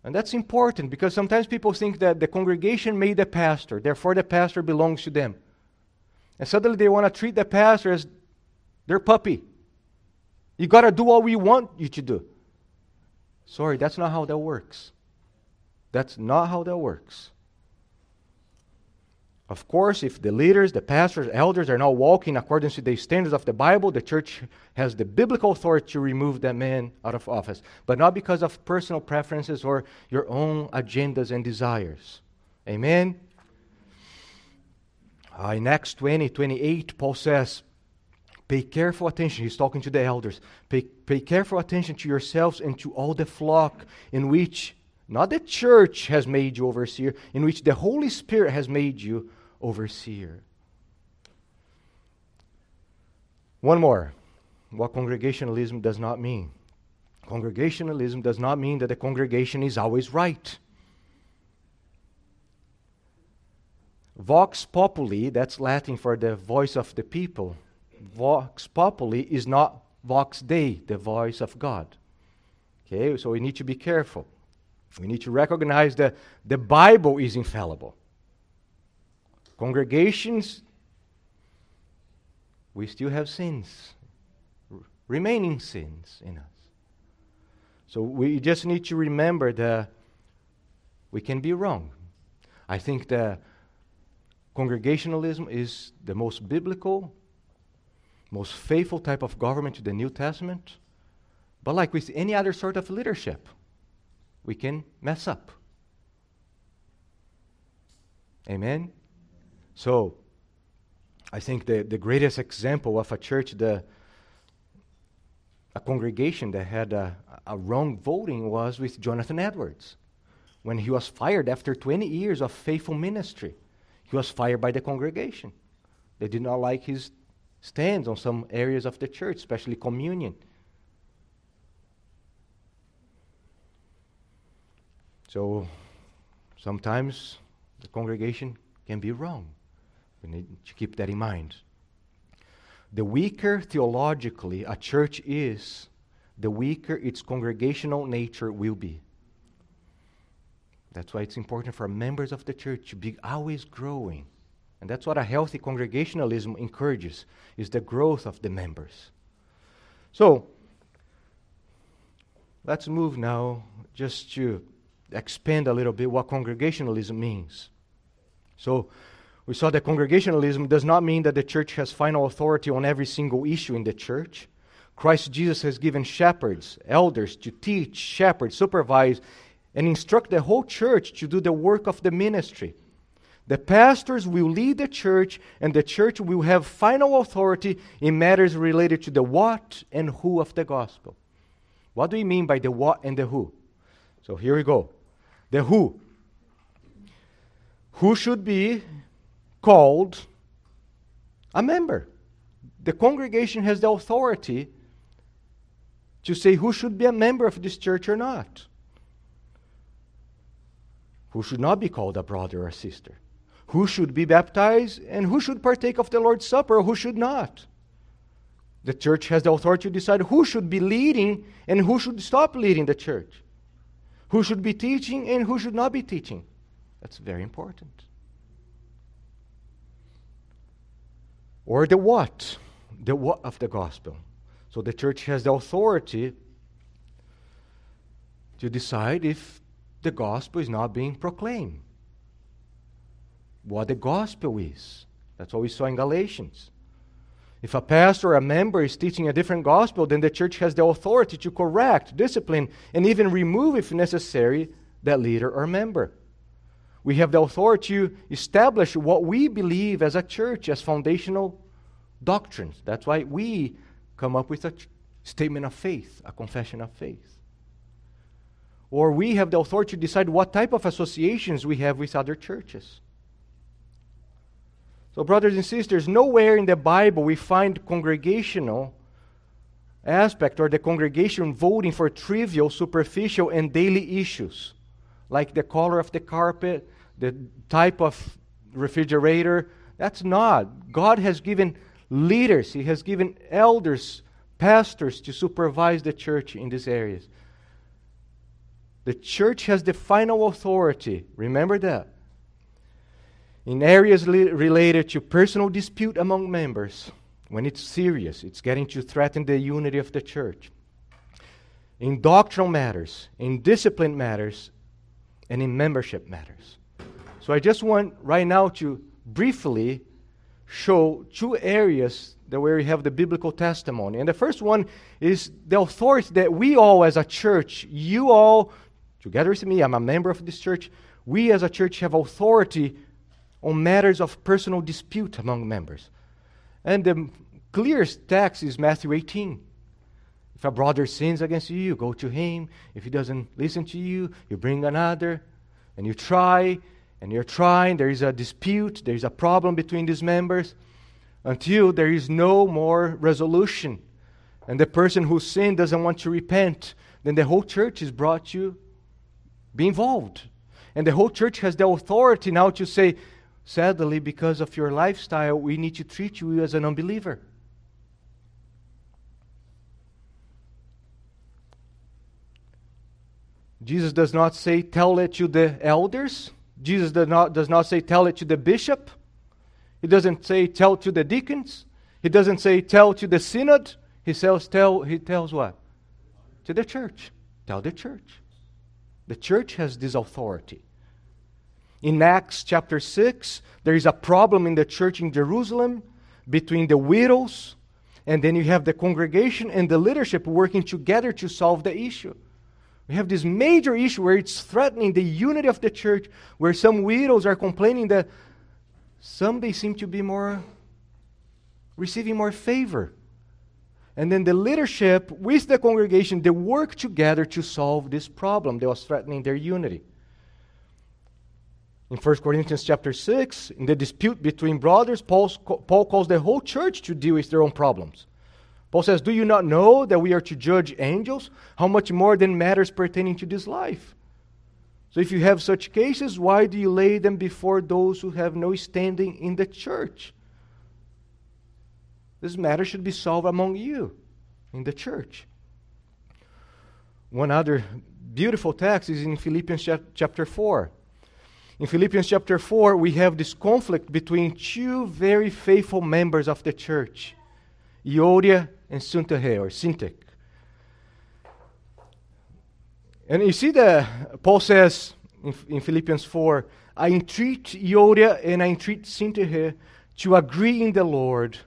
And that's important because sometimes people think that the congregation made the pastor, therefore the pastor belongs to them. And suddenly they want to treat the pastor as their puppy. You got to do what we want you to do. Sorry, that's not how that works. That's not how that works. Of course, if the leaders, the pastors, elders are not walking according to the standards of the Bible, the church has the biblical authority to remove that man out of office, but not because of personal preferences or your own agendas and desires. Amen? Uh, in Acts 20, 28, Paul says, Pay careful attention. He's talking to the elders. Pay, pay careful attention to yourselves and to all the flock in which not the church has made you overseer, in which the Holy Spirit has made you overseer. One more. What congregationalism does not mean. Congregationalism does not mean that the congregation is always right. Vox populi, that's Latin for the voice of the people. Vox populi is not vox dei, the voice of God. Okay, so we need to be careful. We need to recognize that the Bible is infallible. Congregations, we still have sins, remaining sins in us. So we just need to remember that we can be wrong. I think that Congregationalism is the most biblical, most faithful type of government to the New Testament. But like with any other sort of leadership, we can mess up. Amen? So, I think the, the greatest example of a church, the, a congregation that had a, a wrong voting was with Jonathan Edwards when he was fired after 20 years of faithful ministry. He was fired by the congregation. They did not like his stands on some areas of the church, especially communion. So sometimes the congregation can be wrong. We need to keep that in mind. The weaker theologically a church is, the weaker its congregational nature will be. That's why it's important for members of the church to be always growing. And that's what a healthy congregationalism encourages is the growth of the members. So, let's move now just to expand a little bit what congregationalism means. So, we saw that congregationalism does not mean that the church has final authority on every single issue in the church. Christ Jesus has given shepherds, elders to teach, shepherd, supervise, and instruct the whole church to do the work of the ministry. The pastors will lead the church, and the church will have final authority in matters related to the what and who of the gospel. What do we mean by the what and the who? So here we go. The who. Who should be called a member? The congregation has the authority to say who should be a member of this church or not. Who should not be called a brother or sister. Who should be baptized and who should partake of the Lord's Supper or who should not. The church has the authority to decide who should be leading and who should stop leading the church. Who should be teaching and who should not be teaching. That's very important. Or the what, the what of the gospel. So the church has the authority to decide if the gospel is not being proclaimed. What the gospel is. That's what we saw in Galatians. If a pastor or a member is teaching a different gospel, then the church has the authority to correct, discipline, and even remove, if necessary, that leader or member. We have the authority to establish what we believe as a church as foundational doctrines. That's why we come up with a statement of faith, a confession of faith. Or we have the authority to decide what type of associations we have with other churches. So, brothers and sisters, nowhere in the Bible we find congregational aspect or the congregation voting for trivial, superficial, and daily issues like the color of the carpet, the type of refrigerator. That's not. God has given leaders, He has given elders, pastors to supervise the church in these areas. The church has the final authority. Remember that. In areas li- related to personal dispute among members, when it's serious, it's getting to threaten the unity of the church. In doctrinal matters, in discipline matters, and in membership matters. So I just want right now to briefly show two areas that where we have the biblical testimony. And the first one is the authority that we all as a church, you all, together with me, I'm a member of this church, we as a church have authority on matters of personal dispute among members. And the clearest text is Matthew 18. If a brother sins against you, you go to him. If he doesn't listen to you, you bring another. And you try and you're trying, there is a dispute, there is a problem between these members, until there is no more resolution, and the person who sinned doesn't want to repent, then the whole church is brought to be involved. And the whole church has the authority now to say, sadly, because of your lifestyle, we need to treat you as an unbeliever. Jesus does not say, tell it to the elders Jesus does not, does not say, tell it to the bishop. He doesn't say, tell to the deacons. He doesn't say, tell to the synod. He says, tell, he tells what? To the church. Tell the church. The church has this authority. In Acts chapter 6, there is a problem in the church in Jerusalem between the widows, and then you have the congregation and the leadership working together to solve the issue. We have this major issue where it's threatening the unity of the church, where some widows are complaining that some they seem to be more receiving more favor. And then the leadership with the congregation, they work together to solve this problem that was threatening their unity. In 1 Corinthians chapter 6, in the dispute between brothers, Paul, Paul calls the whole church to deal with their own problems. Paul says, Do you not know that we are to judge angels? How much more than matters pertaining to this life? So, if you have such cases, why do you lay them before those who have no standing in the church? This matter should be solved among you in the church. One other beautiful text is in Philippians chapter 4. In Philippians chapter 4, we have this conflict between two very faithful members of the church, Euodia and Syntyche or Syntyche. And you see that Paul says in, in Philippians 4, I entreat Euodia and I entreat Syntyche to agree in the Lord.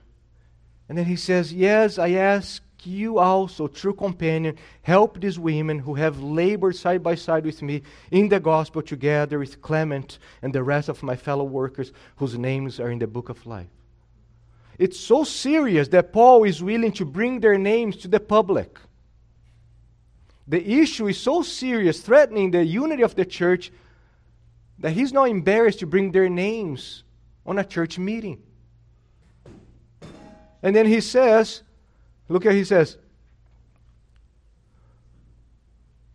And then he says, Yes, I ask you also, true companion, help these women who have labored side by side with me in the gospel together with Clement and the rest of my fellow workers whose names are in the book of life. It's so serious that Paul is willing to bring their names to the public. The issue is so serious, threatening the unity of the church, that he's not embarrassed to bring their names on a church meeting. And then he says, look at he says,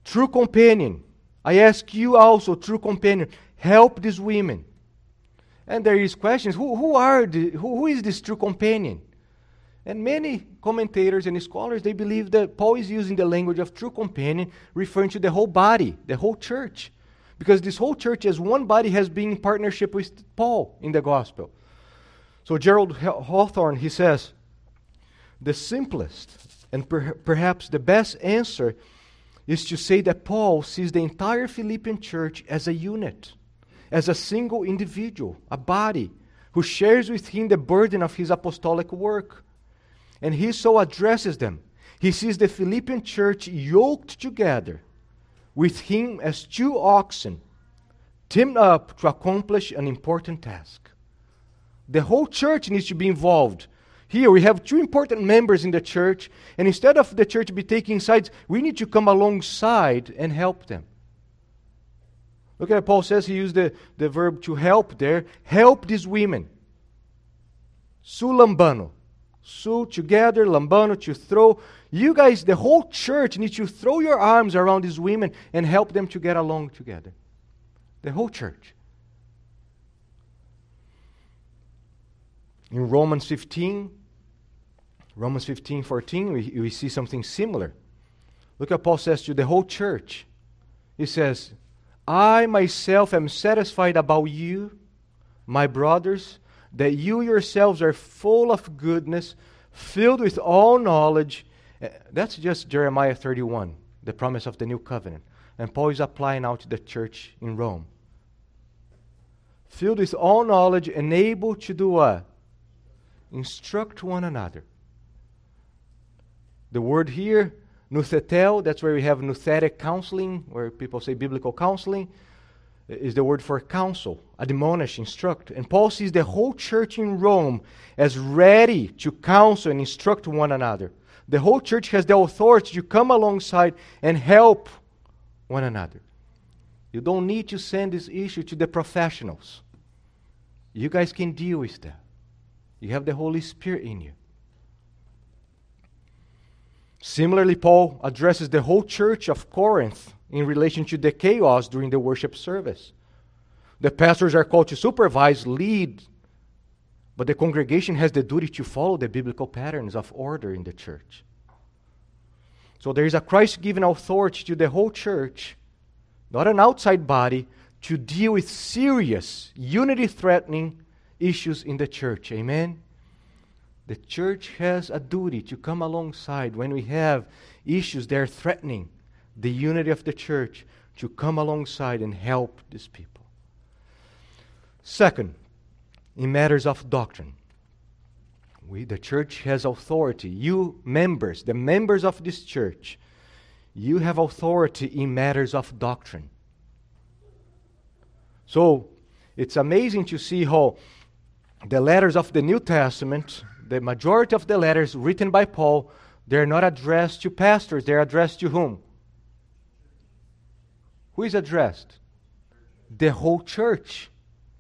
true companion. I ask you also, true companion, help these women. And there is questions, who, who are the, who, who is this true companion? And many commentators and scholars, they believe that Paul is using the language of true companion, referring to the whole body, the whole church. Because this whole church as one body has been in partnership with Paul in the gospel. So Gerald Hawthorne, he says, the simplest and per- perhaps the best answer is to say that Paul sees the entire Philippian church as a unit, as a single individual, a body, who shares with him the burden of his apostolic work. And he so addresses them. He sees the Philippian church yoked together with him as two oxen, teamed up to accomplish an important task. The whole church needs to be involved. Here we have two important members in the church, and instead of the church be taking sides, we need to come alongside and help them. Look at Paul says he used the, the verb to help there. Help these women. Su Sulambano. Su together, lambano to throw. You guys, the whole church needs to throw your arms around these women and help them to get along together. The whole church. In Romans 15, Romans 15, 14, we, we see something similar. Look at Paul says to the whole church. He says, I myself am satisfied about you, my brothers, that you yourselves are full of goodness, filled with all knowledge. Eh, that's just Jeremiah 31, the promise of the new covenant. And Paul is applying out to the church in Rome. Filled with all knowledge and able to do what? Instruct one another. The word here, nuthetel, that's where we have nouthetic counseling, where people say biblical counseling is the word for counsel, admonish, instruct. And Paul sees the whole church in Rome as ready to counsel and instruct one another. The whole church has the authority to come alongside and help one another. You don't need to send this issue to the professionals. You guys can deal with that. You have the Holy Spirit in you. Similarly, Paul addresses the whole church of Corinth in relation to the chaos during the worship service. The pastors are called to supervise, lead, but the congregation has the duty to follow the biblical patterns of order in the church. So there is a Christ given authority to the whole church, not an outside body, to deal with serious, unity threatening issues in the church. Amen? The church has a duty to come alongside when we have issues that are threatening the unity of the church to come alongside and help these people. Second, in matters of doctrine, we, the church has authority. You, members, the members of this church, you have authority in matters of doctrine. So, it's amazing to see how the letters of the New Testament, the majority of the letters written by Paul, they're not addressed to pastors, they're addressed to whom? Who is addressed? The whole church.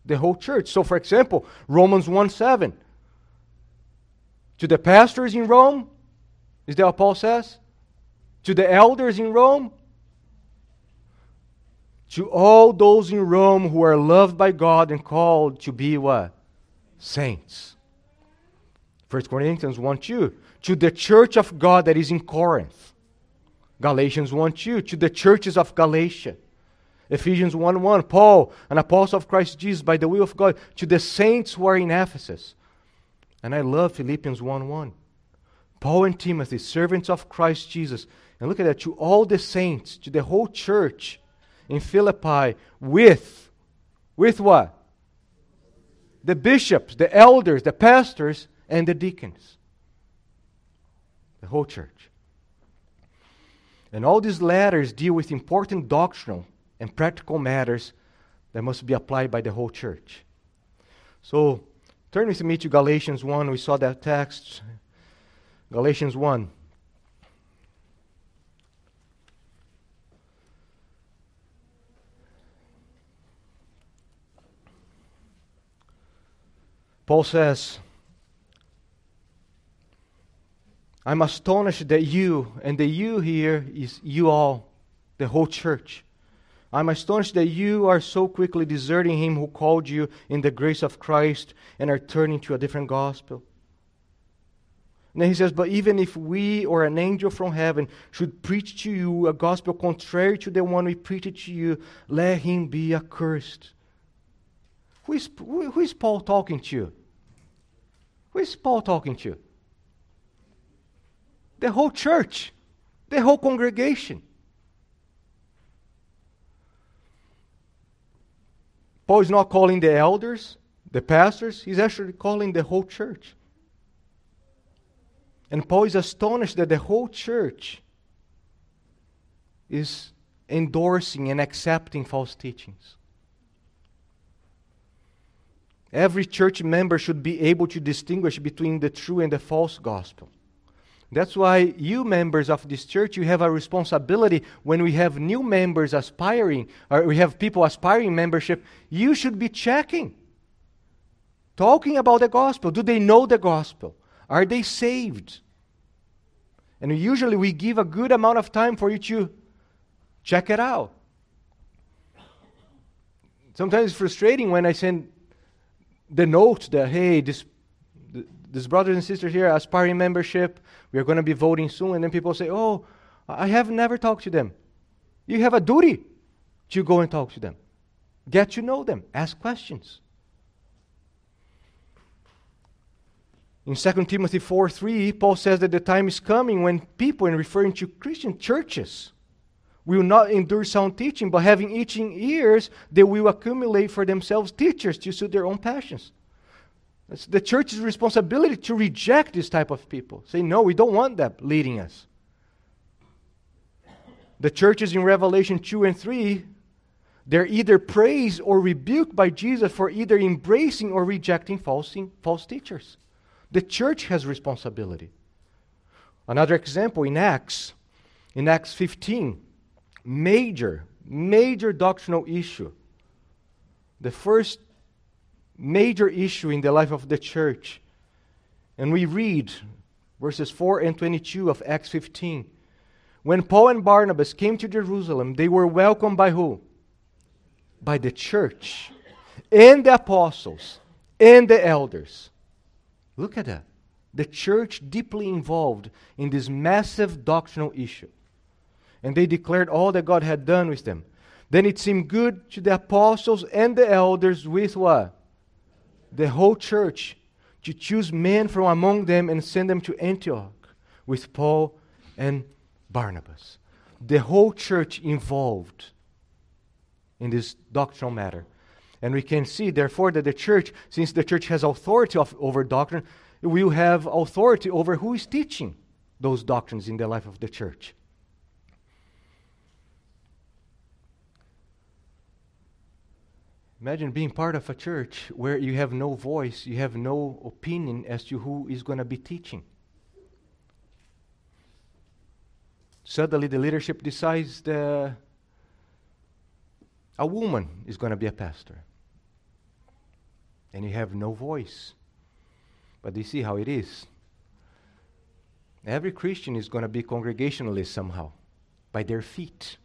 The whole church. So, for example, Romans 1 7. To the pastors in Rome, is that what Paul says? To the elders in Rome? To all those in Rome who are loved by God and called to be what? Saints. 1 Corinthians 1 2. To the church of God that is in Corinth. Galatians 1 2. To the churches of Galatia. Ephesians 1 1, Paul, an apostle of Christ Jesus by the will of God, to the saints who are in Ephesus. And I love Philippians 1 1. Paul and Timothy, servants of Christ Jesus. And look at that, to all the saints, to the whole church in Philippi, with, with what? The bishops, the elders, the pastors, and the deacons. the whole church. And all these letters deal with important doctrinal and practical matters that must be applied by the whole church. So, turn with me to Galatians 1. We saw that text. Galatians 1. Paul says, I'm astonished that you, and the you here is you all, the whole church. I'm astonished that you are so quickly deserting him who called you in the grace of Christ and are turning to a different gospel. And then he says, But even if we or an angel from heaven should preach to you a gospel contrary to the one we preached to you, let him be accursed. Who is, who is Paul talking to? Who is Paul talking to? The whole church, the whole congregation. Paul is not calling the elders, the pastors, he's actually calling the whole church. And Paul is astonished that the whole church is endorsing and accepting false teachings. Every church member should be able to distinguish between the true and the false gospel. That's why you members of this church, you have a responsibility when we have new members aspiring, or we have people aspiring membership, you should be checking. Talking about the gospel. Do they know the gospel? Are they saved? And usually we give a good amount of time for you to check it out. Sometimes it's frustrating when I send the note that, hey, this, this brothers and sisters here aspiring membership, we are going to be voting soon. And then people say, oh, I have never talked to them. You have a duty to go and talk to them. Get to know them. Ask questions. In 2 Timothy 4 3, Paul says that the time is coming when people, in referring to Christian churches, will not endure sound teaching, but having itching ears, they will accumulate for themselves teachers to suit their own passions. It's the church's responsibility to reject this type of people. Say, no, we don't want them leading us. The churches in Revelation 2 and 3, they're either praised or rebuked by Jesus for either embracing or rejecting false, false teachers. The church has responsibility. Another example in Acts, in Acts 15, major, major doctrinal issue. The first major issue in the life of the church. And we read verses 4 and 22 of Acts 15. When Paul and Barnabas came to Jerusalem, they were welcomed by who? By the church and the apostles and the elders. Look at that. The church deeply involved in this massive doctrinal issue and they declared all that God had done with them. Then it seemed good to the apostles and the elders with what? The whole church to choose men from among them and send them to Antioch with Paul and Barnabas. The whole church involved in this doctrinal matter. And we can see, therefore, that the church, since the church has authority of, over doctrine, will have authority over who is teaching those doctrines in the life of the church. Imagine being part of a church where you have no voice, you have no opinion as to who is going to be teaching. Suddenly, the leadership decides that a woman is going to be a pastor. And you have no voice. But you see how it is. Every Christian is going to be congregationalist somehow, by their feet.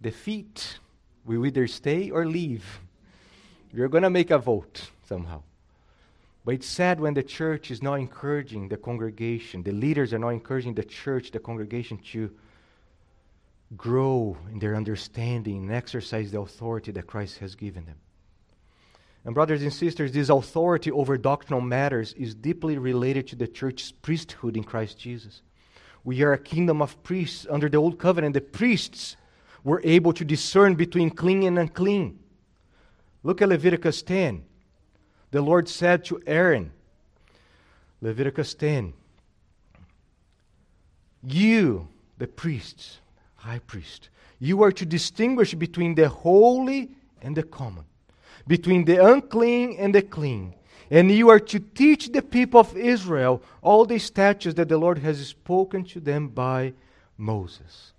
The feet we either stay or leave. You're going to make a vote somehow. But it's sad when the church is not encouraging the congregation, the leaders are not encouraging the church, the congregation to grow in their understanding and exercise the authority that Christ has given them. And, brothers and sisters, this authority over doctrinal matters is deeply related to the church's priesthood in Christ Jesus. We are a kingdom of priests under the old covenant. The priests were able to discern between clean and unclean. Look at Leviticus 10. The Lord said to Aaron, Leviticus 10, You, the priests, high priest, you are to distinguish between the holy and the common, between the unclean and the clean. And you are to teach the people of Israel all the statutes that the Lord has spoken to them by Moses.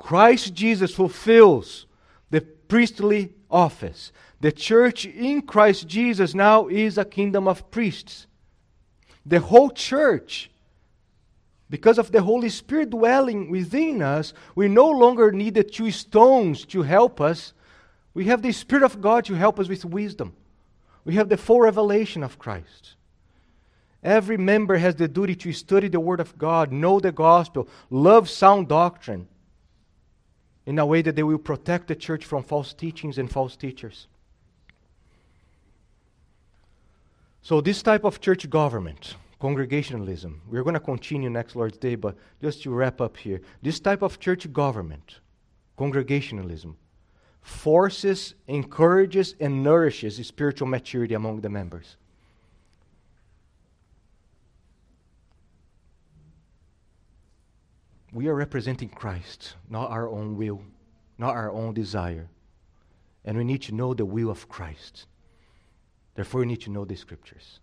Christ Jesus fulfills the priestly office. The church in Christ Jesus now is a kingdom of priests. The whole church, because of the Holy Spirit dwelling within us, we no longer need the two stones to help us. We have the Spirit of God to help us with wisdom. We have the full revelation of Christ. Every member has the duty to study the Word of God, know the gospel, love sound doctrine in a way that they will protect the church from false teachings and false teachers. So, this type of church government, congregationalism, we're going to continue next Lord's Day, but just to wrap up here, this type of church government, congregationalism, forces, encourages, and nourishes spiritual maturity among the members. We are representing Christ, not our own will, not our own desire. And we need to know the will of Christ. Therefore, we need to know the scriptures.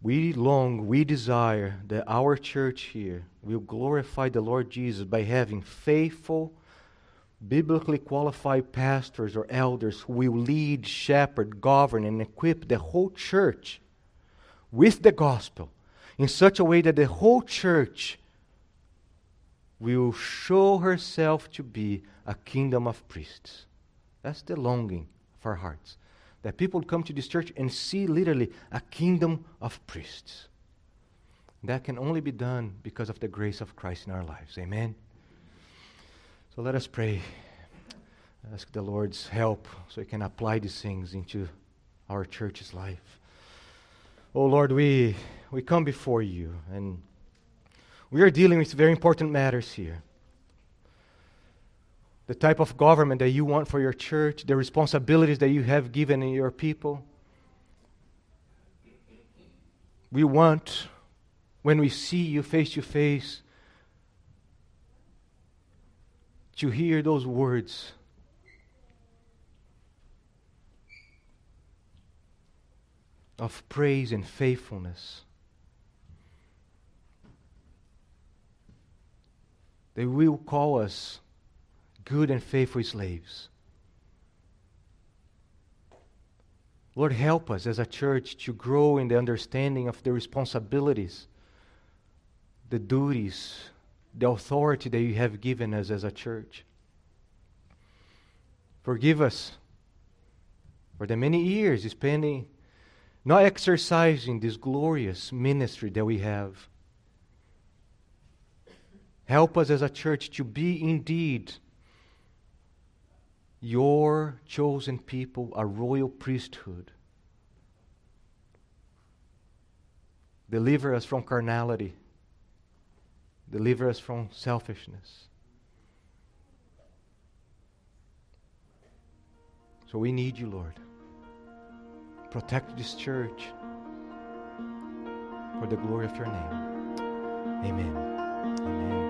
We long, we desire that our church here will glorify the Lord Jesus by having faithful, biblically qualified pastors or elders who will lead, shepherd, govern, and equip the whole church with the gospel in such a way that the whole church will show herself to be a kingdom of priests. That's the longing of our hearts that people come to this church and see literally a kingdom of priests. That can only be done because of the grace of Christ in our lives. Amen. So let us pray. Ask the Lord's help so we can apply these things into our church's life. Oh Lord, we, we come before you and we are dealing with very important matters here the type of government that you want for your church, the responsibilities that you have given in your people. We want, when we see you face to face, to hear those words. Of praise and faithfulness. They will call us good and faithful slaves. Lord, help us as a church to grow in the understanding of the responsibilities, the duties, the authority that you have given us as a church. Forgive us for the many years spending not exercising this glorious ministry that we have. Help us as a church to be indeed your chosen people, a royal priesthood. Deliver us from carnality. Deliver us from selfishness. So we need you, Lord. Protect this church for the glory of your name. Amen. Amen.